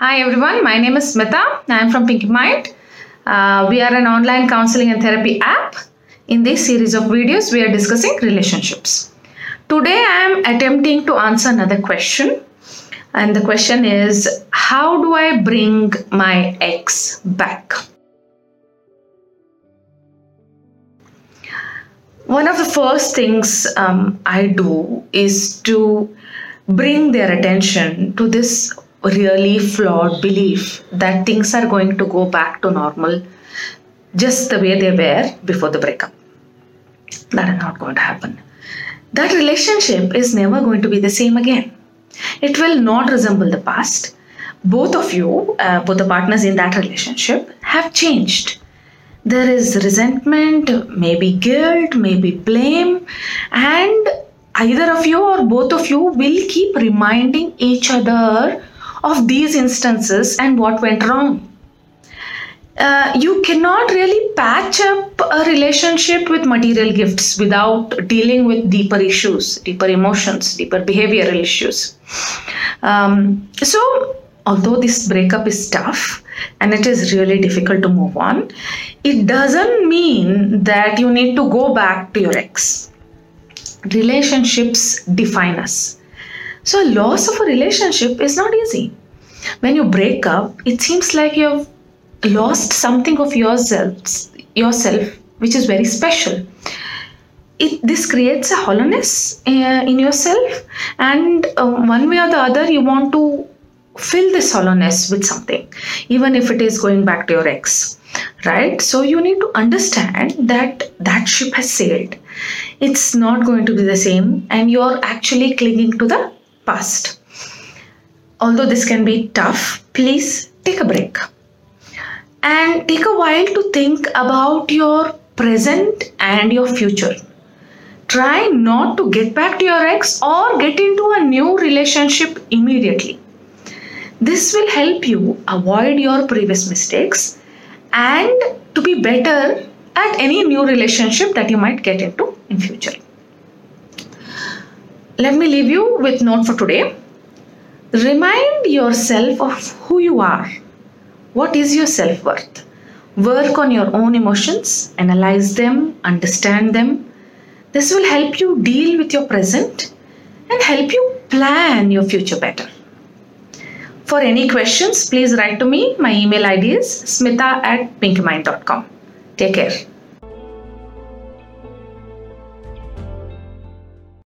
Hi everyone, my name is Smita. I am from Pinkymind. Uh, we are an online counseling and therapy app. In this series of videos, we are discussing relationships. Today, I am attempting to answer another question. And the question is How do I bring my ex back? One of the first things um, I do is to bring their attention to this really flawed belief that things are going to go back to normal just the way they were before the breakup. That is not going to happen. That relationship is never going to be the same again. It will not resemble the past. Both of you, uh, both the partners in that relationship, have changed. There is resentment, maybe guilt, maybe blame, and either of you or both of you will keep reminding each other of these instances and what went wrong. Uh, you cannot really patch up a relationship with material gifts without dealing with deeper issues, deeper emotions, deeper behavioral issues. Um, so, although this breakup is tough and it is really difficult to move on, it doesn't mean that you need to go back to your ex. Relationships define us. So, loss of a relationship is not easy. When you break up, it seems like you've lost something of yourself, yourself, which is very special. It, this creates a hollowness uh, in yourself, and uh, one way or the other, you want to fill this hollowness with something, even if it is going back to your ex, right? So you need to understand that that ship has sailed. It's not going to be the same, and you're actually clinging to the past. Although this can be tough, please take a break and take a while to think about your present and your future. Try not to get back to your ex or get into a new relationship immediately. This will help you avoid your previous mistakes and to be better at any new relationship that you might get into in future. Let me leave you with note for today. Remind yourself of who you are what is your self worth? Work on your own emotions, analyze them, understand them. This will help you deal with your present and help you plan your future better. For any questions, please write to me. My email ID is smita at pinkymind.com. Take care.